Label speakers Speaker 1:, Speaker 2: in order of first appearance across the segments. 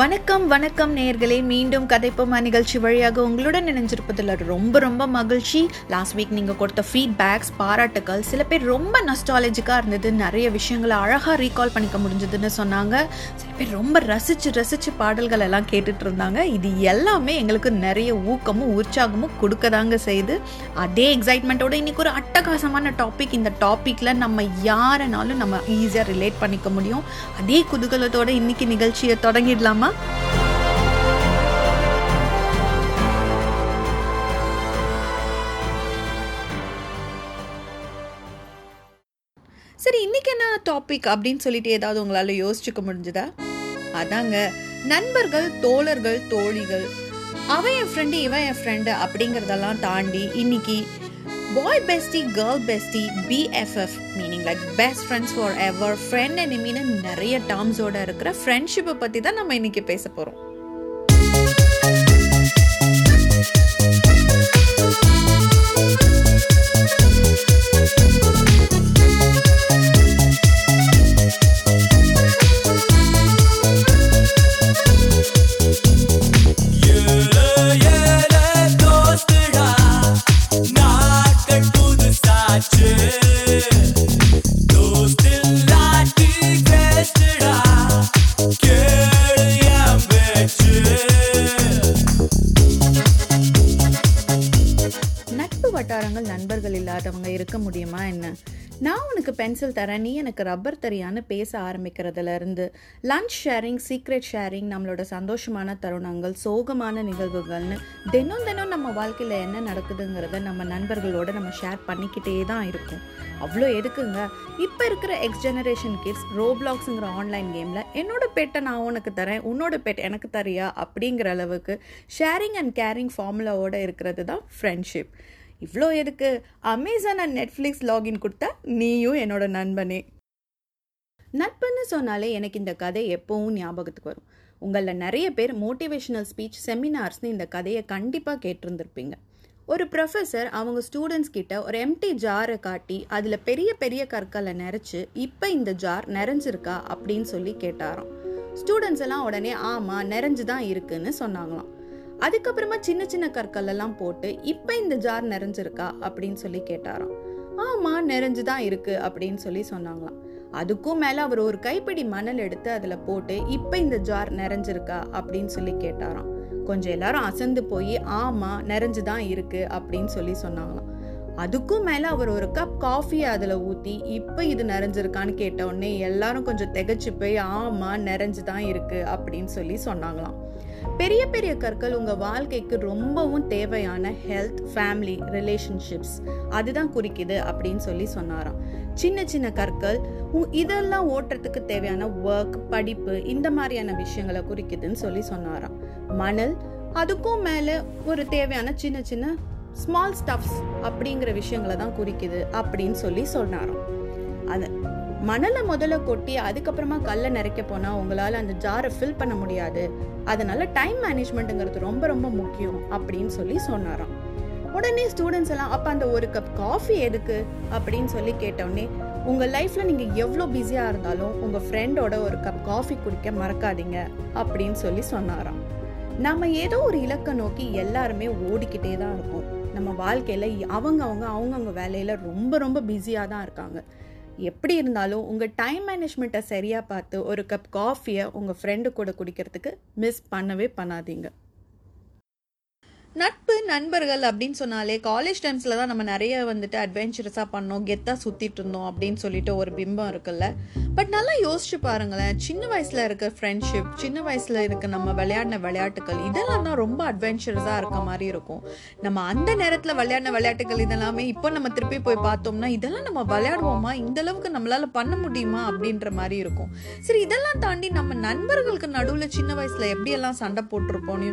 Speaker 1: வணக்கம் வணக்கம் நேர்களே மீண்டும் கதைப்போமா நிகழ்ச்சி வழியாக உங்களுடன் நினைஞ்சிருப்பதில் ரொம்ப ரொம்ப மகிழ்ச்சி லாஸ்ட் வீக் நீங்கள் கொடுத்த ஃபீட்பேக்ஸ் பாராட்டுக்கள் சில பேர் ரொம்ப நஸ்டாலஜிக்காக இருந்தது நிறைய விஷயங்களை அழகாக ரீகால் பண்ணிக்க முடிஞ்சதுன்னு சொன்னாங்க சில பேர் ரொம்ப ரசித்து ரசித்து பாடல்கள் எல்லாம் கேட்டுட்டு இருந்தாங்க இது எல்லாமே எங்களுக்கு நிறைய ஊக்கமும் உற்சாகமும் கொடுக்க தாங்க செய்யுது அதே எக்ஸைட்மெண்ட்டோட இன்றைக்கி ஒரு அட்டகாசமான டாபிக் இந்த டாப்பிக்கில் நம்ம யாரனாலும் நம்ம ஈஸியாக ரிலேட் பண்ணிக்க முடியும் அதே குதூகலத்தோட இன்றைக்கி நிகழ்ச்சியை தொடங்கிடலாமா தெரியுமா சரி இன்னைக்கு என்ன டாபிக் அப்படின்னு சொல்லிட்டு ஏதாவது உங்களால யோசிச்சுக்க முடிஞ்சதா அதாங்க நண்பர்கள் தோழர்கள் தோழிகள் அவன் என் ஃப்ரெண்டு இவன் என் ஃப்ரெண்டு அப்படிங்கிறதெல்லாம் தாண்டி இன்னைக்கு boy bestie girl bestie BFF meaning like best friends forever friend எனிமின்னு நிறைய டேர்ம்ஸோடு இருக்கிற ஃப்ரெண்ட்ஷிப்பை பற்றி தான் நம்ம இன்றைக்கி பேச போகிறோம் உனக்கு பென்சில் தரேன் நீ எனக்கு ரப்பர் தரியான்னு பேச ஆரம்பிக்கிறதுலேருந்து லன்ச் ஷேரிங் சீக்ரெட் ஷேரிங் நம்மளோட சந்தோஷமான தருணங்கள் சோகமான நிகழ்வுகள்னு தினம் தினம் நம்ம வாழ்க்கையில் என்ன நடக்குதுங்கிறத நம்ம நண்பர்களோட நம்ம ஷேர் பண்ணிக்கிட்டே தான் இருக்கும் அவ்வளோ எதுக்குங்க இப்போ இருக்கிற எக்ஸ் ஜெனரேஷன் கிட்ஸ் ரோப்ளாக்ஸுங்கிற ஆன்லைன் கேமில் என்னோட பெட்டை நான் உனக்கு தரேன் உன்னோட பெட் எனக்கு தரியா அப்படிங்கிற அளவுக்கு ஷேரிங் அண்ட் கேரிங் ஃபார்முலாவோட இருக்கிறது தான் ஃப்ரெண்ட்ஷிப் இவ்வளோ எதுக்கு அமேசான் அண்ட் நெட்ஃப்ளிக்ஸ் லாகின் கொடுத்தா நீயும் என்னோட நண்பனே நட்புன்னு சொன்னாலே எனக்கு இந்த கதை எப்போவும் ஞாபகத்துக்கு வரும் உங்களில் நிறைய பேர் மோட்டிவேஷனல் ஸ்பீச் செமினார்ஸ்னு இந்த கதையை கண்டிப்பாக கேட்டிருந்துருப்பீங்க ஒரு ப்ரொஃபஸர் அவங்க ஸ்டூடெண்ட்ஸ் கிட்ட ஒரு எம்டி ஜாரை காட்டி அதில் பெரிய பெரிய கற்களை நிறச்சி இப்போ இந்த ஜார் நிறைஞ்சிருக்கா அப்படின்னு சொல்லி கேட்டாராம் ஸ்டூடெண்ட்ஸ் எல்லாம் உடனே ஆமாம் நிறைஞ்சு தான் இருக்குன்னு சொன்னாங்களாம் அதுக்கப்புறமா சின்ன சின்ன கற்கள் எல்லாம் போட்டு இப்போ இந்த ஜார் நிறைஞ்சிருக்கா அப்படின்னு சொல்லி கேட்டாராம் ஆமாம் நிறைஞ்சு தான் இருக்குது அப்படின்னு சொல்லி சொன்னாங்களாம் அதுக்கும் மேலே அவர் ஒரு கைப்பிடி மணல் எடுத்து அதில் போட்டு இப்போ இந்த ஜார் நிறைஞ்சிருக்கா அப்படின்னு சொல்லி கேட்டாராம் கொஞ்சம் எல்லாரும் அசந்து போய் ஆமாம் நிறைஞ்சு தான் இருக்குது அப்படின்னு சொல்லி சொன்னாங்களாம் அதுக்கும் மேலே அவர் ஒரு கப் காஃபியை அதில் ஊற்றி இப்போ இது நிறைஞ்சிருக்கான்னு கேட்டவுடனே எல்லாரும் கொஞ்சம் திகச்சு போய் ஆமாம் நிறைஞ்சு தான் இருக்குது அப்படின்னு சொல்லி சொன்னாங்களாம் பெரிய பெரிய கற்கள் உங்கள் வாழ்க்கைக்கு ரொம்பவும் தேவையான ஹெல்த் ஃபேமிலி ரிலேஷன்ஷிப்ஸ் அதுதான் குறிக்குது அப்படின்னு சொல்லி சொன்னாராம் சின்ன சின்ன கற்கள் இதெல்லாம் ஓட்டுறதுக்கு தேவையான ஒர்க் படிப்பு இந்த மாதிரியான விஷயங்களை குறிக்குதுன்னு சொல்லி சொன்னாராம் மணல் அதுக்கும் மேலே ஒரு தேவையான சின்ன சின்ன ஸ்மால் ஸ்டஃப்ஸ் அப்படிங்கிற விஷயங்களை தான் குறிக்குது அப்படின்னு சொல்லி சொன்னாராம் அது மணலை முதல்ல கொட்டி அதுக்கப்புறமா கல்லை நிறைக்க போனால் உங்களால் அந்த ஜாரை ஃபில் பண்ண முடியாது அதனால டைம் மேனேஜ்மெண்ட்டுங்கிறது ரொம்ப ரொம்ப முக்கியம் அப்படின்னு சொல்லி சொன்னாராம் உடனே ஸ்டூடெண்ட்ஸ் எல்லாம் அப்போ அந்த ஒரு கப் காஃபி எதுக்கு அப்படின்னு சொல்லி கேட்டோடனே உங்கள் லைஃப்பில் நீங்கள் எவ்வளோ பிஸியாக இருந்தாலும் உங்கள் ஃப்ரெண்டோட ஒரு கப் காஃபி குடிக்க மறக்காதீங்க அப்படின்னு சொல்லி சொன்னாராம் நம்ம ஏதோ ஒரு இலக்கை நோக்கி எல்லாருமே ஓடிக்கிட்டே தான் இருக்கோம் நம்ம வாழ்க்கையில் அவங்க அவங்க அவங்கவுங்க வேலையில் ரொம்ப ரொம்ப பிஸியாக தான் இருக்காங்க எப்படி இருந்தாலும் உங்கள் டைம் மேனேஜ்மெண்ட்டை சரியாக பார்த்து ஒரு கப் காஃபியை உங்கள் ஃப்ரெண்டு கூட குடிக்கிறதுக்கு மிஸ் பண்ணவே பண்ணாதீங்க நட்பு நண்பர்கள் அப்படின்னு சொன்னாலே காலேஜ் டைம்ஸில் தான் நம்ம நிறைய வந்துட்டு அட்வென்ச்சரஸாக பண்ணோம் கெத்தாக சுற்றிட்டு இருந்தோம் அப்படின்னு சொல்லிட்டு ஒரு பிம்பம் இருக்குல்ல பட் நல்லா யோசிச்சு பாருங்களேன் சின்ன வயசில் இருக்க ஃப்ரெண்ட்ஷிப் சின்ன வயசில் இருக்க நம்ம விளையாடின விளையாட்டுகள் இதெல்லாம் தான் ரொம்ப அட்வென்ச்சரஸா இருக்க மாதிரி இருக்கும் நம்ம அந்த நேரத்தில் விளையாடின விளையாட்டுகள் இதெல்லாமே இப்போ நம்ம திருப்பி போய் பார்த்தோம்னா இதெல்லாம் நம்ம விளையாடுவோமா இந்த அளவுக்கு நம்மளால் பண்ண முடியுமா அப்படின்ற மாதிரி இருக்கும் சரி இதெல்லாம் தாண்டி நம்ம நண்பர்களுக்கு நடுவில் சின்ன வயசில் எப்படியெல்லாம் சண்டை போட்டிருப்போம்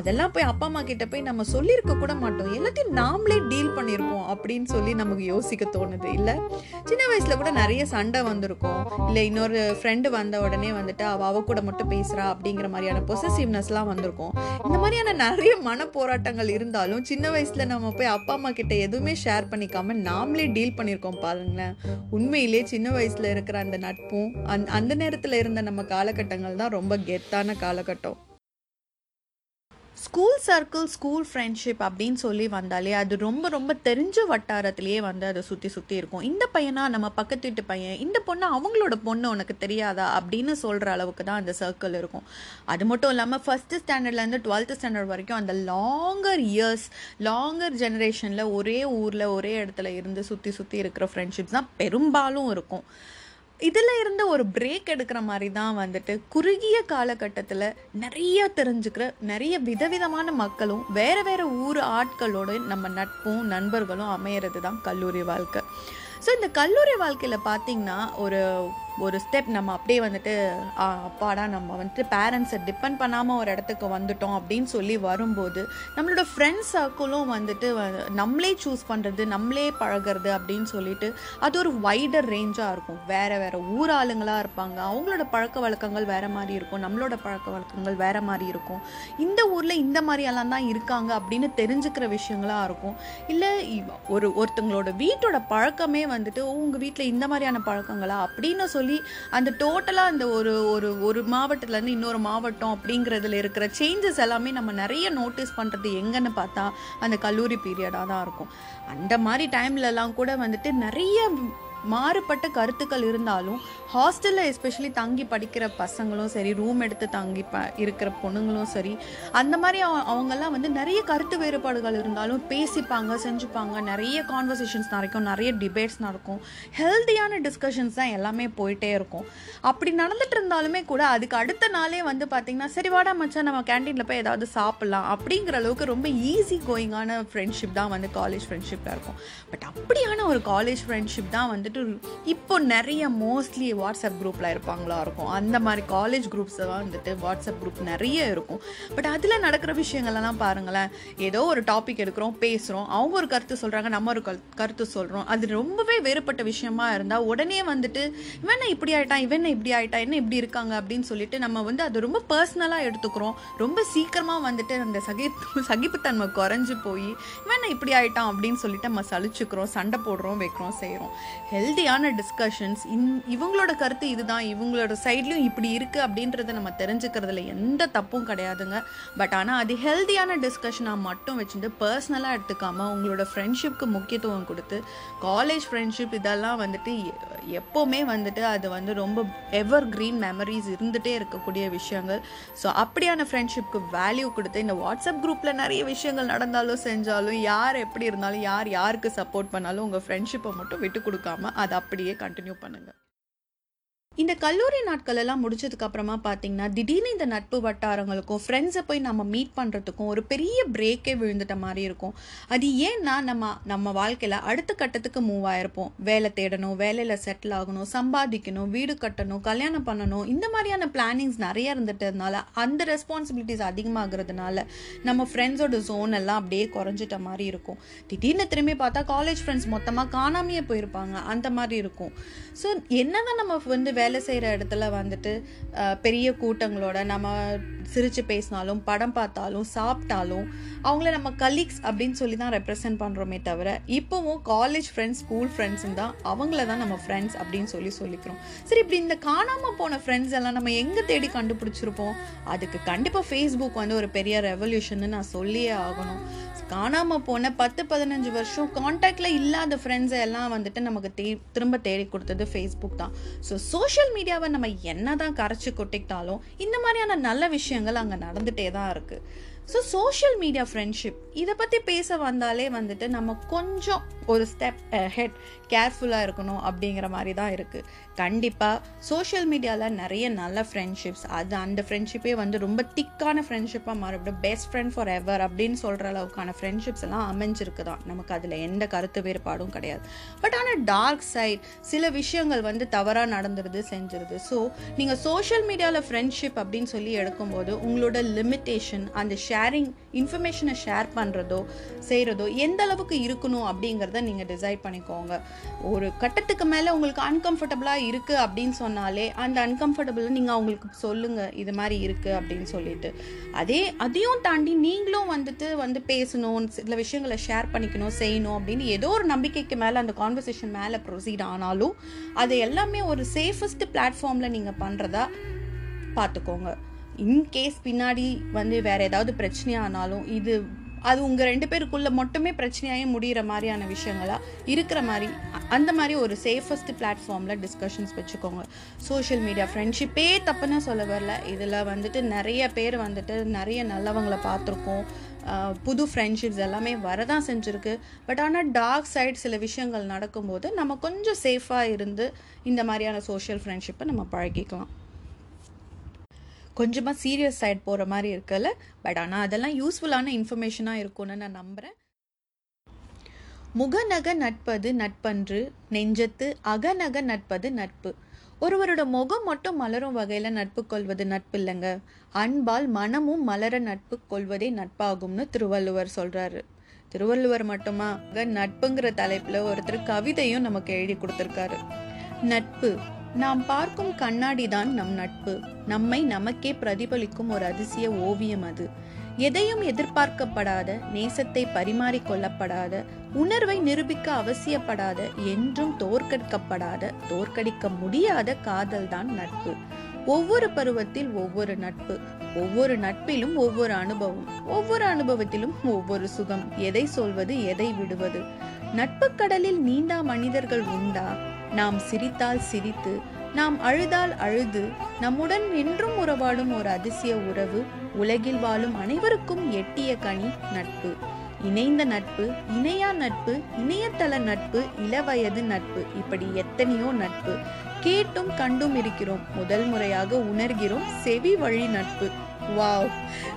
Speaker 1: அதெல்லாம் போய் அப்பா அம்மா கிட்ட போய் நம்ம சொல்லியிருக்க கூட மாட்டோம் எல்லாத்தையும் நாமளே டீல் பண்ணியிருப்போம் அப்படின்னு சொல்லி நமக்கு யோசிக்க தோணுது இல்லை சின்ன வயசில் கூட நிறைய சண்டை வந்திருக்கும் இல்லை இன்னொரு ஃப்ரெண்டு வந்த உடனே வந்துட்டு அவள் அவ கூட மட்டும் பேசுகிறா அப்படிங்கிற மாதிரியான பொசசிவ்னஸ்லாம் வந்திருக்கும் இந்த மாதிரியான நிறைய மன போராட்டங்கள் இருந்தாலும் சின்ன வயசில் நம்ம போய் அப்பா அம்மா கிட்ட எதுவுமே ஷேர் பண்ணிக்காம நாமளே டீல் பண்ணியிருக்கோம் பாருங்களேன் உண்மையிலே சின்ன வயசில் இருக்கிற அந்த நட்பும் அந் அந்த நேரத்தில் இருந்த நம்ம காலகட்டங்கள் தான் ரொம்ப கெத்தான காலகட்டம் ஸ்கூல் சர்க்கிள் ஸ்கூல் ஃப்ரெண்ட்ஷிப் அப்படின்னு சொல்லி வந்தாலே அது ரொம்ப ரொம்ப தெரிஞ்ச வட்டாரத்திலேயே வந்து அதை சுற்றி சுற்றி இருக்கும் இந்த பையனா நம்ம பக்கத்து வீட்டு பையன் இந்த பொண்ணு அவங்களோட பொண்ணு உனக்கு தெரியாதா அப்படின்னு சொல்கிற அளவுக்கு தான் அந்த சர்க்கிள் இருக்கும் அது மட்டும் இல்லாமல் ஃபஸ்ட்டு ஸ்டாண்டர்ட்லேருந்து டுவெல்த்து ஸ்டாண்டர்ட் வரைக்கும் அந்த லாங்கர் இயர்ஸ் லாங்கர் ஜெனரேஷனில் ஒரே ஊரில் ஒரே இடத்துல இருந்து சுற்றி சுற்றி இருக்கிற ஃப்ரெண்ட்ஷிப்ஸ் தான் பெரும்பாலும் இருக்கும் இதில் இருந்து ஒரு பிரேக் எடுக்கிற மாதிரி தான் வந்துட்டு குறுகிய காலகட்டத்தில் நிறைய தெரிஞ்சுக்கிற நிறைய விதவிதமான மக்களும் வேறு வேறு ஊர் ஆட்களோட நம்ம நட்பும் நண்பர்களும் அமையிறது தான் கல்லூரி வாழ்க்கை ஸோ இந்த கல்லூரி வாழ்க்கையில் பார்த்திங்கன்னா ஒரு ஒரு ஸ்டெப் நம்ம அப்படியே வந்துட்டு அப்பாடா நம்ம வந்துட்டு பேரண்ட்ஸை டிபெண்ட் பண்ணாமல் ஒரு இடத்துக்கு வந்துட்டோம் அப்படின்னு சொல்லி வரும்போது நம்மளோட ஃப்ரெண்ட்ஸ் சர்க்கிளும் வந்துட்டு நம்மளே சூஸ் பண்ணுறது நம்மளே பழகிறது அப்படின்னு சொல்லிட்டு அது ஒரு வைடர் ரேஞ்சாக இருக்கும் வேறு வேறு ஊர் ஆளுங்களாக இருப்பாங்க அவங்களோட பழக்க வழக்கங்கள் வேறு மாதிரி இருக்கும் நம்மளோட பழக்க வழக்கங்கள் வேறு மாதிரி இருக்கும் இந்த ஊரில் இந்த மாதிரியெல்லாம் தான் இருக்காங்க அப்படின்னு தெரிஞ்சுக்கிற விஷயங்களாக இருக்கும் இல்லை ஒரு ஒருத்தங்களோட வீட்டோட பழக்கமே வந்துட்டு உங்கள் வீட்டில் இந்த மாதிரியான பழக்கங்களா அப்படின்னு சொல்லி சொல்லி அந்த டோட்டலாக அந்த ஒரு ஒரு ஒரு மாவட்டத்துலேருந்து இன்னொரு மாவட்டம் அப்படிங்கிறதுல இருக்கிற சேஞ்சஸ் எல்லாமே நம்ம நிறைய நோட்டீஸ் பண்ணுறது எங்கன்னு பார்த்தா அந்த கல்லூரி பீரியடாக தான் இருக்கும் அந்த மாதிரி டைம்லலாம் கூட வந்துட்டு நிறைய மாறுபட்ட கருத்துக்கள் இருந்தாலும் ஹாஸ்டலில் எஸ்பெஷலி தங்கி படிக்கிற பசங்களும் சரி ரூம் எடுத்து தங்கி ப இருக்கிற பொண்ணுங்களும் சரி அந்த மாதிரி அவங்கெல்லாம் வந்து நிறைய கருத்து வேறுபாடுகள் இருந்தாலும் பேசிப்பாங்க செஞ்சுப்பாங்க நிறைய கான்வர்சேஷன்ஸ் நடக்கும் நிறைய டிபேட்ஸ் நடக்கும் ஹெல்த்தியான டிஸ்கஷன்ஸ் தான் எல்லாமே போயிட்டே இருக்கும் அப்படி நடந்துட்டு இருந்தாலுமே கூட அதுக்கு அடுத்த நாளே வந்து பார்த்திங்கன்னா சரி வாடா மச்சா நம்ம கேன்டீனில் போய் ஏதாவது சாப்பிட்லாம் அப்படிங்கிற அளவுக்கு ரொம்ப ஈஸி கோயிங்கான ஃப்ரெண்ட்ஷிப் தான் வந்து காலேஜ் ஃப்ரெண்ட்ஷிப்பில் இருக்கும் பட் அப்படியான ஒரு காலேஜ் ஃப்ரெண்ட்ஷிப் தான் வந்து வந்துட்டு இப்போ நிறைய மோஸ்ட்லி வாட்ஸ்அப் குரூப்பில் இருப்பாங்களா இருக்கும் அந்த மாதிரி காலேஜ் தான் வந்துட்டு வாட்ஸ்அப் குரூப் நிறைய இருக்கும் பட் அதில் நடக்கிற விஷயங்கள்லாம் பாருங்களேன் ஏதோ ஒரு டாபிக் எடுக்கிறோம் பேசுகிறோம் அவங்க ஒரு கருத்து சொல்கிறாங்க நம்ம ஒரு கருத்து சொல்கிறோம் அது ரொம்பவே வேறுபட்ட விஷயமா இருந்தால் உடனே வந்துட்டு இவன் இப்படி ஆகிட்டான் இவன் இப்படி ஆகிட்டா என்ன இப்படி இருக்காங்க அப்படின்னு சொல்லிட்டு நம்ம வந்து அதை ரொம்ப பர்சனலாக எடுத்துக்கிறோம் ரொம்ப சீக்கிரமாக வந்துட்டு அந்த சகி சகிப்புத்தன்மை குறைஞ்சி போய் இவன் இப்படி ஆகிட்டான் அப்படின்னு சொல்லிட்டு நம்ம சளிச்சுக்கிறோம் சண்டை போடுறோம் வைக்கிறோம் செய்கிறோம் ஹெல்தியான டிஸ்கஷன்ஸ் இன் இவங்களோட கருத்து இதுதான் இவங்களோட சைட்லையும் இப்படி இருக்குது அப்படின்றத நம்ம தெரிஞ்சுக்கிறதுல எந்த தப்பும் கிடையாதுங்க பட் ஆனால் அது ஹெல்தியான டிஸ்கஷனாக மட்டும் வச்சுட்டு பர்சனலாக எடுத்துக்காமல் உங்களோட ஃப்ரெண்ட்ஷிப்க்கு முக்கியத்துவம் கொடுத்து காலேஜ் ஃப்ரெண்ட்ஷிப் இதெல்லாம் வந்துட்டு எப்போவுமே வந்துட்டு அது வந்து ரொம்ப எவர் க்ரீன் மெமரிஸ் இருந்துகிட்டே இருக்கக்கூடிய விஷயங்கள் ஸோ அப்படியான ஃப்ரெண்ட்ஷிப்க்கு வேல்யூ கொடுத்து இந்த வாட்ஸ்அப் குரூப்பில் நிறைய விஷயங்கள் நடந்தாலும் செஞ்சாலும் யார் எப்படி இருந்தாலும் யார் யாருக்கு சப்போர்ட் பண்ணாலும் உங்கள் ஃப்ரெண்ட்ஷிப்பை மட்டும் விட்டு கொடுக்காம அதை அப்படியே கண்டினியூ பண்ணுங்கள் இந்த கல்லூரி நாட்களெல்லாம் முடிச்சதுக்கு அப்புறமா பார்த்தீங்கன்னா திடீர்னு இந்த நட்பு வட்டாரங்களுக்கும் ஃப்ரெண்ட்ஸை போய் நம்ம மீட் பண்ணுறதுக்கும் ஒரு பெரிய பிரேக்கே விழுந்துட்ட மாதிரி இருக்கும் அது ஏன்னா நம்ம நம்ம வாழ்க்கையில் அடுத்த கட்டத்துக்கு மூவ் ஆகிருப்போம் வேலை தேடணும் வேலையில் செட்டில் ஆகணும் சம்பாதிக்கணும் வீடு கட்டணும் கல்யாணம் பண்ணணும் இந்த மாதிரியான பிளானிங்ஸ் நிறைய இருந்துட்டதுனால அந்த ரெஸ்பான்சிபிலிட்டிஸ் அதிகமாகிறதுனால நம்ம ஃப்ரெண்ட்ஸோட ஜோன் எல்லாம் அப்படியே குறைஞ்சிட்ட மாதிரி இருக்கும் திடீர்னு திரும்பி பார்த்தா காலேஜ் ஃப்ரெண்ட்ஸ் மொத்தமாக காணாமையே போயிருப்பாங்க அந்த மாதிரி இருக்கும் ஸோ என்னதான் நம்ம வந்து வேலை வேலை செய்கிற இடத்துல வந்துட்டு பெரிய கூட்டங்களோட நம்ம சிரித்து பேசினாலும் படம் பார்த்தாலும் சாப்பிட்டாலும் அவங்கள நம்ம கலீக்ஸ் அப்படின்னு சொல்லி தான் ரெப்ரசன்ட் பண்ணுறோமே தவிர இப்போவும் காலேஜ் ஃப்ரெண்ட்ஸ் ஸ்கூல் ஃப்ரெண்ட்ஸுன்னு தான் அவங்கள தான் நம்ம ஃப்ரெண்ட்ஸ் அப்படின்னு சொல்லி சொல்லிக்கிறோம் சரி இப்படி இந்த காணாமல் போன ஃப்ரெண்ட்ஸ் எல்லாம் நம்ம எங்கே தேடி கண்டுபிடிச்சிருப்போம் அதுக்கு கண்டிப்பாக ஃபேஸ்புக் வந்து ஒரு பெரிய ரெவல்யூஷன் நான் சொல்லியே ஆகணும் காணாமல் போன பத்து பதினஞ்சு வருஷம் காண்டாக்டில் இல்லாத ஃப்ரெண்ட்ஸை எல்லாம் வந்துட்டு நமக்கு தே திரும்ப தேடி கொடுத்தது ஃபேஸ்புக் தான் ஸோ சோஷியல் மீடியாவை நம்ம என்ன தான் கரைச்சி கொட்டிக்கிட்டாலும் இந்த மாதிரியான நல்ல விஷயங்கள் அங்கே நடந்துகிட்டே தான் இருக்குது ஸோ சோஷியல் மீடியா ஃப்ரெண்ட்ஷிப் இதை பற்றி பேச வந்தாலே வந்துட்டு நம்ம கொஞ்சம் ஒரு ஸ்டெப் ஹெட் கேர்ஃபுல்லாக இருக்கணும் அப்படிங்கிற மாதிரி தான் இருக்குது கண்டிப்பாக சோஷியல் மீடியாவில் நிறைய நல்ல ஃப்ரெண்ட்ஷிப்ஸ் அது அந்த ஃப்ரெண்ட்ஷிப்பே வந்து ரொம்ப திக்கான ஃப்ரெண்ட்ஷிப்பாக மாறிவிடும் பெஸ்ட் ஃப்ரெண்ட் ஃபார் எவர் அப்படின்னு சொல்கிற அளவுக்கான ஃப்ரெண்ட்ஷிப்ஸ் எல்லாம் அமைஞ்சிருக்கு தான் நமக்கு அதில் எந்த கருத்து வேறுபாடும் கிடையாது பட் ஆனால் டார்க் சைட் சில விஷயங்கள் வந்து தவறாக நடந்துருது செஞ்சிருது ஸோ நீங்கள் சோஷியல் மீடியாவில் ஃப்ரெண்ட்ஷிப் அப்படின்னு சொல்லி எடுக்கும்போது உங்களோட லிமிட்டேஷன் அந்த ஷேர் ஷேரிங் இன்ஃபர்மேஷனை ஷேர் பண்ணுறதோ செய்கிறதோ எந்த அளவுக்கு இருக்கணும் அப்படிங்கிறத நீங்கள் டிசைட் பண்ணிக்கோங்க ஒரு கட்டத்துக்கு மேலே உங்களுக்கு அன்கம்ஃபர்டபுளாக இருக்குது அப்படின்னு சொன்னாலே அந்த அன்கம்ஃபர்டபுளை நீங்கள் அவங்களுக்கு சொல்லுங்கள் இது மாதிரி இருக்குது அப்படின்னு சொல்லிட்டு அதே அதையும் தாண்டி நீங்களும் வந்துட்டு வந்து பேசணும் சில விஷயங்களை ஷேர் பண்ணிக்கணும் செய்யணும் அப்படின்னு ஏதோ ஒரு நம்பிக்கைக்கு மேலே அந்த கான்வர்சேஷன் மேலே ப்ரொசீட் ஆனாலும் அது எல்லாமே ஒரு சேஃபஸ்ட் பிளாட்ஃபார்மில் நீங்கள் பண்ணுறதா பார்த்துக்கோங்க இன்கேஸ் பின்னாடி வந்து வேறு ஏதாவது பிரச்சனையானாலும் இது அது உங்கள் ரெண்டு பேருக்குள்ளே மட்டுமே பிரச்சனையாக முடிகிற மாதிரியான விஷயங்களாக இருக்கிற மாதிரி அந்த மாதிரி ஒரு சேஃபஸ்ட் பிளாட்ஃபார்மில் டிஸ்கஷன்ஸ் வச்சுக்கோங்க சோஷியல் மீடியா ஃப்ரெண்ட்ஷிப்பே தப்புன்னு சொல்ல வரல இதில் வந்துட்டு நிறைய பேர் வந்துட்டு நிறைய நல்லவங்களை பார்த்துருக்கோம் புது ஃப்ரெண்ட்ஷிப்ஸ் எல்லாமே வரதான் செஞ்சுருக்கு பட் ஆனால் டார்க் சைட் சில விஷயங்கள் நடக்கும்போது நம்ம கொஞ்சம் சேஃபாக இருந்து இந்த மாதிரியான சோஷியல் ஃப்ரெண்ட்ஷிப்பை நம்ம பழகிக்கலாம் கொஞ்சமாக சீரியஸ் சைட் போகிற மாதிரி இருக்குல்ல பட் ஆனால் அதெல்லாம் யூஸ்ஃபுல்லான இன்ஃபர்மேஷனாக இருக்கும்னு நான் நம்புகிறேன் முகநக நட்பது நட்பன்று நெஞ்சத்து அகநக நட்பது நட்பு ஒருவரோட முகம் மட்டும் மலரும் வகையில் நட்பு கொள்வது நட்பு இல்லைங்க அன்பால் மனமும் மலர நட்பு கொள்வதே நட்பாகும்னு திருவள்ளுவர் சொல்கிறாரு திருவள்ளுவர் மட்டுமா நட்புங்கிற தலைப்பில் ஒருத்தர் கவிதையும் நமக்கு எழுதி கொடுத்துருக்காரு நட்பு நாம் பார்க்கும் கண்ணாடிதான் நம் நட்பு நம்மை நமக்கே பிரதிபலிக்கும் ஒரு அதிசய ஓவியம் அது எதையும் எதிர்பார்க்கப்படாத நேசத்தை பரிமாறிக்கொள்ளப்படாத உணர்வை நிரூபிக்க அவசியப்படாத என்றும் தோற்கடிக்கப்படாத தோற்கடிக்க முடியாத காதல்தான் நட்பு ஒவ்வொரு பருவத்தில் ஒவ்வொரு நட்பு ஒவ்வொரு நட்பிலும் ஒவ்வொரு அனுபவம் ஒவ்வொரு அனுபவத்திலும் ஒவ்வொரு சுகம் எதை சொல்வது எதை விடுவது நட்பு கடலில் நீண்டா மனிதர்கள் உண்டா நாம் சிரித்தால் சிரித்து நாம் அழுதால் அழுது நம்முடன் என்றும் உறவாடும் ஒரு அதிசய உறவு உலகில் வாழும் அனைவருக்கும் எட்டிய கனி நட்பு இணைந்த நட்பு இணையா நட்பு இணையதள நட்பு இளவயது நட்பு இப்படி எத்தனையோ நட்பு கேட்டும் கண்டும் இருக்கிறோம் முதல் முறையாக உணர்கிறோம் செவி வழி நட்பு வாவ்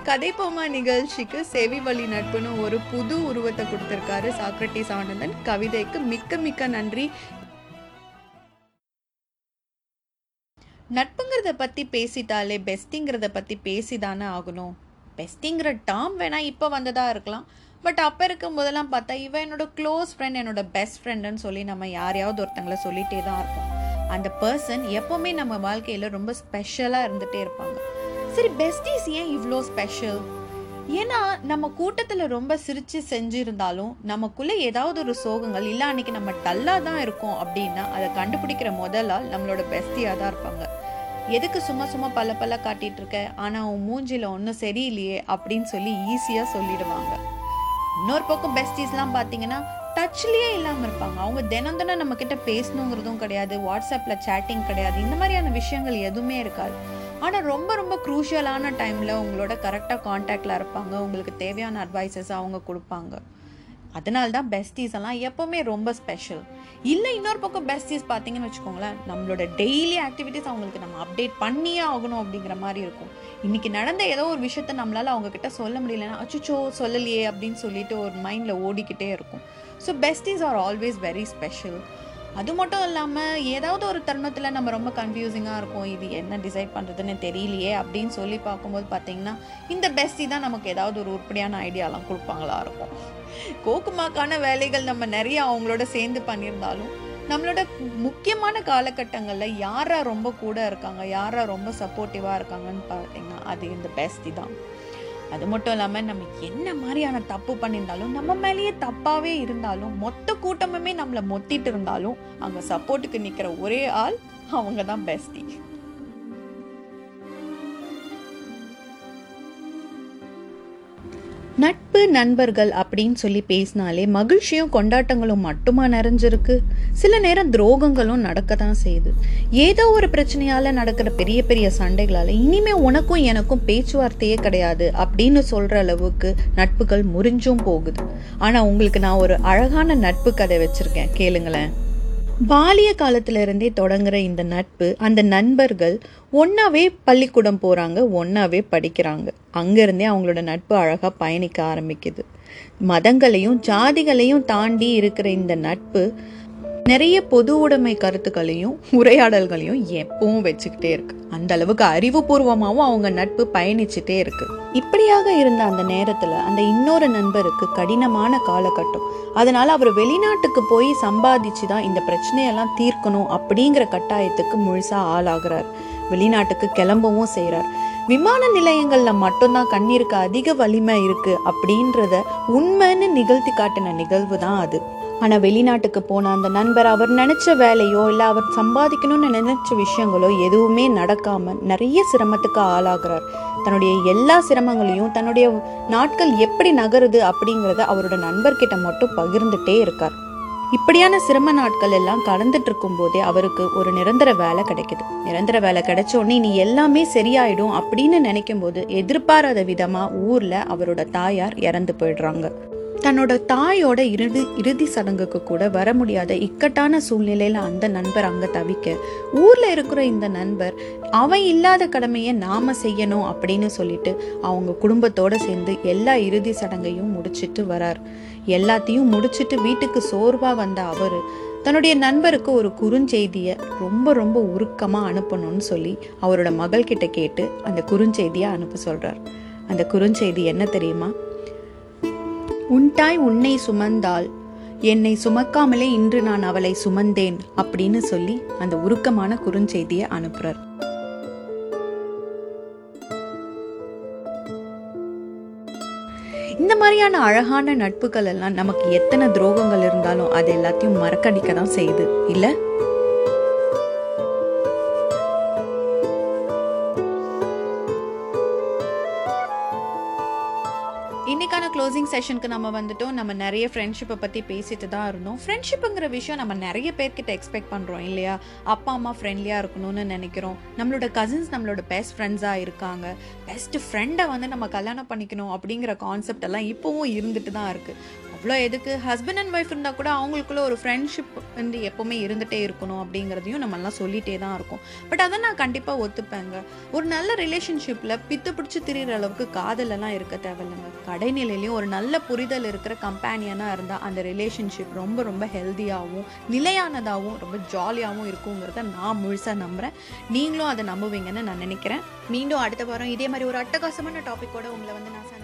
Speaker 1: கதைப்போமா நிகழ்ச்சிக்கு செவி வழி நட்புன்னு ஒரு புது உருவத்தை கொடுத்துருக்காரு சாக்ரட்டிஸ் ஆனந்தன் கவிதைக்கு மிக்க மிக்க நன்றி நட்புங்கிறத பற்றி பேசிட்டாலே பெஸ்ட்டிங்கிறத பற்றி பேசி தானே ஆகணும் பெஸ்ட்டிங்கிற டாம் வேணால் இப்போ வந்ததாக இருக்கலாம் பட் அப்போ இருக்கும் போதெல்லாம் பார்த்தா இவன் என்னோட க்ளோஸ் ஃப்ரெண்ட் என்னோட பெஸ்ட் ஃப்ரெண்டுன்னு சொல்லி நம்ம யாரையாவது ஒருத்தங்களை சொல்லிகிட்டே தான் இருப்போம் அந்த பர்சன் எப்போவுமே நம்ம வாழ்க்கையில் ரொம்ப ஸ்பெஷலாக இருந்துகிட்டே இருப்பாங்க சரி பெஸ்டிஸ் ஏன் இவ்வளோ ஸ்பெஷல் ஏன்னா நம்ம கூட்டத்தில் ரொம்ப சிரித்து செஞ்சுருந்தாலும் நமக்குள்ளே ஏதாவது ஒரு சோகங்கள் இல்லை அன்றைக்கி நம்ம டல்லாக தான் இருக்கோம் அப்படின்னா அதை கண்டுபிடிக்கிற முதலால் நம்மளோட பெஸ்டியாக தான் இருப்பாங்க எதுக்கு சும்மா சும்மா பல பல காட்டிகிட்டு இருக்க ஆனால் உன் மூஞ்சியில் ஒன்றும் சரியில்லையே அப்படின்னு சொல்லி ஈஸியாக சொல்லிடுவாங்க இன்னொரு பக்கம் பெஸ்டிஸ்லாம் பார்த்தீங்கன்னா டச்லேயே இல்லாமல் இருப்பாங்க அவங்க தினம் தினம் நம்மக்கிட்ட பேசணுங்கிறதும் கிடையாது வாட்ஸ்அப்பில் சேட்டிங் கிடையாது இந்த மாதிரியான விஷயங்கள் எதுவுமே இருக்காது ஆனால் ரொம்ப ரொம்ப க்ரூஷியலான டைமில் உங்களோட கரெக்டாக காண்டாக்டில் இருப்பாங்க உங்களுக்கு தேவையான அட்வைசஸ் அவங்க கொடுப்பாங்க அதனால தான் பெஸ்டீஸ் எல்லாம் எப்போவுமே ரொம்ப ஸ்பெஷல் இல்லை இன்னொரு பக்கம் பெஸ்டீஸ் பார்த்தீங்கன்னு வச்சுக்கோங்களேன் நம்மளோட டெய்லி ஆக்டிவிட்டீஸ் அவங்களுக்கு நம்ம அப்டேட் பண்ணியே ஆகணும் அப்படிங்கிற மாதிரி இருக்கும் இன்னைக்கு நடந்த ஏதோ ஒரு விஷயத்த நம்மளால் அவங்கக்கிட்ட சொல்ல முடியலன்னா அச்சுச்சோ சொல்லலையே அப்படின்னு சொல்லிட்டு ஒரு மைண்டில் ஓடிக்கிட்டே இருக்கும் so besties are always very special அது மட்டும் இல்லாமல் ஏதாவது ஒரு தருணத்தில் நம்ம ரொம்ப கன்ஃபியூசிங்காக இருக்கும் இது என்ன டிசைட் பண்ணுறதுன்னு தெரியலையே அப்படின்னு சொல்லி பார்க்கும்போது பார்த்திங்கன்னா இந்த பெஸ்டி தான் நமக்கு ஏதாவது ஒரு உருப்படியான ஐடியாலாம் கொடுப்பாங்களா இருக்கும் கோக்குமாக்கான வேலைகள் நம்ம நிறைய அவங்களோட சேர்ந்து பண்ணியிருந்தாலும் நம்மளோட முக்கியமான காலகட்டங்களில் யாரா ரொம்ப கூட இருக்காங்க யாரா ரொம்ப சப்போர்ட்டிவாக இருக்காங்கன்னு பார்த்தீங்கன்னா அது இந்த பெஸ்டி தான் அது மட்டும் இல்லாமல் நம்ம என்ன மாதிரியான தப்பு பண்ணியிருந்தாலும் நம்ம மேலேயே தப்பாகவே இருந்தாலும் மொத்த கூட்டமுமே நம்மளை மொத்திட்டு இருந்தாலும் அங்கே சப்போர்ட்டுக்கு நிற்கிற ஒரே ஆள் அவங்க தான் பெஸ்டி நட்பு நண்பர்கள் அப்படின்னு சொல்லி பேசினாலே மகிழ்ச்சியும் கொண்டாட்டங்களும் மட்டுமா நிறைஞ்சிருக்கு சில நேரம் துரோகங்களும் நடக்க தான் செய்யுது ஏதோ ஒரு பிரச்சனையால் நடக்கிற பெரிய பெரிய சண்டைகளால் இனிமே உனக்கும் எனக்கும் பேச்சுவார்த்தையே கிடையாது அப்படின்னு சொல்கிற அளவுக்கு நட்புகள் முறிஞ்சும் போகுது ஆனால் உங்களுக்கு நான் ஒரு அழகான நட்பு கதை வச்சுருக்கேன் கேளுங்களேன் பாலிய காலத்திலிருந்தே தொடங்குற இந்த நட்பு அந்த நண்பர்கள் ஒன்றாவே பள்ளிக்கூடம் போகிறாங்க ஒன்றாவே படிக்கிறாங்க அங்கேருந்தே அவங்களோட நட்பு அழகாக பயணிக்க ஆரம்பிக்குது மதங்களையும் ஜாதிகளையும் தாண்டி இருக்கிற இந்த நட்பு நிறைய பொது உடைமை கருத்துக்களையும் உரையாடல்களையும் எப்பவும் வச்சுக்கிட்டே இருக்கு அந்த அளவுக்கு அறிவுபூர்வமாகவும் அவங்க நட்பு பயணிச்சுட்டே இருக்கு இப்படியாக இருந்த அந்த நேரத்தில் அந்த இன்னொரு நண்பருக்கு கடினமான காலகட்டம் அதனால அவர் வெளிநாட்டுக்கு போய் சம்பாதிச்சு தான் இந்த பிரச்சனையெல்லாம் தீர்க்கணும் அப்படிங்கிற கட்டாயத்துக்கு முழுசாக ஆளாகிறார் வெளிநாட்டுக்கு கிளம்பவும் செய்கிறார் விமான நிலையங்களில் மட்டும்தான் கண்ணீருக்கு அதிக வலிமை இருக்குது அப்படின்றத உண்மைன்னு நிகழ்த்தி காட்டின நிகழ்வு தான் அது ஆனால் வெளிநாட்டுக்கு போன அந்த நண்பர் அவர் நினச்ச வேலையோ இல்லை அவர் சம்பாதிக்கணும்னு நினச்ச விஷயங்களோ எதுவுமே நடக்காமல் நிறைய சிரமத்துக்கு ஆளாகிறார் தன்னுடைய எல்லா சிரமங்களையும் தன்னுடைய நாட்கள் எப்படி நகருது அப்படிங்கிறத அவரோட நண்பர்கிட்ட மட்டும் பகிர்ந்துட்டே இருக்கார் இப்படியான சிரம நாட்கள் எல்லாம் கலந்துட்டு இருக்கும் போதே அவருக்கு ஒரு நிரந்தர வேலை கிடைக்குது நிரந்தர வேலை கிடைச்ச உடனே நீ எல்லாமே சரியாயிடும் அப்படின்னு நினைக்கும் போது எதிர்பாராத விதமா ஊர்ல அவரோட தாயார் இறந்து போயிடுறாங்க தன்னோட தாயோட இறுதி இறுதி சடங்குக்கு கூட வர முடியாத இக்கட்டான சூழ்நிலையில் அந்த நண்பர் அங்கே தவிக்க ஊரில் இருக்கிற இந்த நண்பர் அவன் இல்லாத கடமையை நாம் செய்யணும் அப்படின்னு சொல்லிட்டு அவங்க குடும்பத்தோடு சேர்ந்து எல்லா இறுதி சடங்கையும் முடிச்சிட்டு வரார் எல்லாத்தையும் முடிச்சிட்டு வீட்டுக்கு சோர்வாக வந்த அவர் தன்னுடைய நண்பருக்கு ஒரு குறுஞ்செய்தியை ரொம்ப ரொம்ப உருக்கமாக அனுப்பணும்னு சொல்லி அவரோட மகள்கிட்ட கேட்டு அந்த குறுஞ்செய்தியை அனுப்ப சொல்கிறார் அந்த குறுஞ்செய்தி என்ன தெரியுமா உன் தாய் உன்னை சுமந்தாள் என்னை சுமக்காமலே இன்று நான் அவளை சுமந்தேன் அப்படின்னு சொல்லி அந்த உருக்கமான குறுஞ்செய்தியை அனுப்புறார் இந்த மாதிரியான அழகான நட்புகள் எல்லாம் நமக்கு எத்தனை துரோகங்கள் இருந்தாலும் அது எல்லாத்தையும் மறக்கடிக்க தான் செய்யுது இல்லை செஷனுக்கு நம்ம வந்துட்டோம் நம்ம நிறைய ஃப்ரெண்ட்ஷிப்பை பற்றி பேசிட்டு தான் இருந்தோம் ஃப்ரெண்ட்ஷிப்புங்கிற விஷயம் நம்ம நிறைய பேர்கிட்ட எக்ஸ்பெக்ட் பண்ணுறோம் இல்லையா அப்பா அம்மா ஃப்ரெண்ட்லியாக இருக்கணும்னு நினைக்கிறோம் நம்மளோட கசின்ஸ் நம்மளோட பெஸ்ட் ஃப்ரெண்ட்ஸாக இருக்காங்க பெஸ்ட் ஃப்ரெண்டை வந்து நம்ம கல்யாணம் பண்ணிக்கணும் அப்படிங்கிற கான்செப்ட் எல்லாம் இப்போவும் இருந்துட்டு தான் இருக்குது எவ்வளோ எதுக்கு ஹஸ்பண்ட் அண்ட் ஒய்ஃப் இருந்தால் கூட அவங்களுக்குள்ள ஒரு ஃப்ரெண்ட்ஷிப் வந்து எப்போவுமே இருந்துகிட்டே இருக்கணும் அப்படிங்கிறதையும் நம்மளாம் சொல்லிகிட்டே தான் இருக்கும் பட் அதை நான் கண்டிப்பாக ஒத்துப்பேங்க ஒரு நல்ல ரிலேஷன்ஷிப்பில் பித்து பிடிச்சி திரிகிற அளவுக்கு காதலெல்லாம் இருக்க தேவையில்லைங்க கடைநிலையிலையும் ஒரு நல்ல புரிதல் இருக்கிற கம்பேனியனாக இருந்தால் அந்த ரிலேஷன்ஷிப் ரொம்ப ரொம்ப ஹெல்த்தியாகவும் நிலையானதாகவும் ரொம்ப ஜாலியாகவும் இருக்குங்கிறத நான் முழுசாக நம்புகிறேன் நீங்களும் அதை நம்புவீங்கன்னு நான் நினைக்கிறேன் மீண்டும் அடுத்த வாரம் இதே மாதிரி ஒரு அட்டகாசமான டாப்பிக்கோட உங்களை வந்து நான்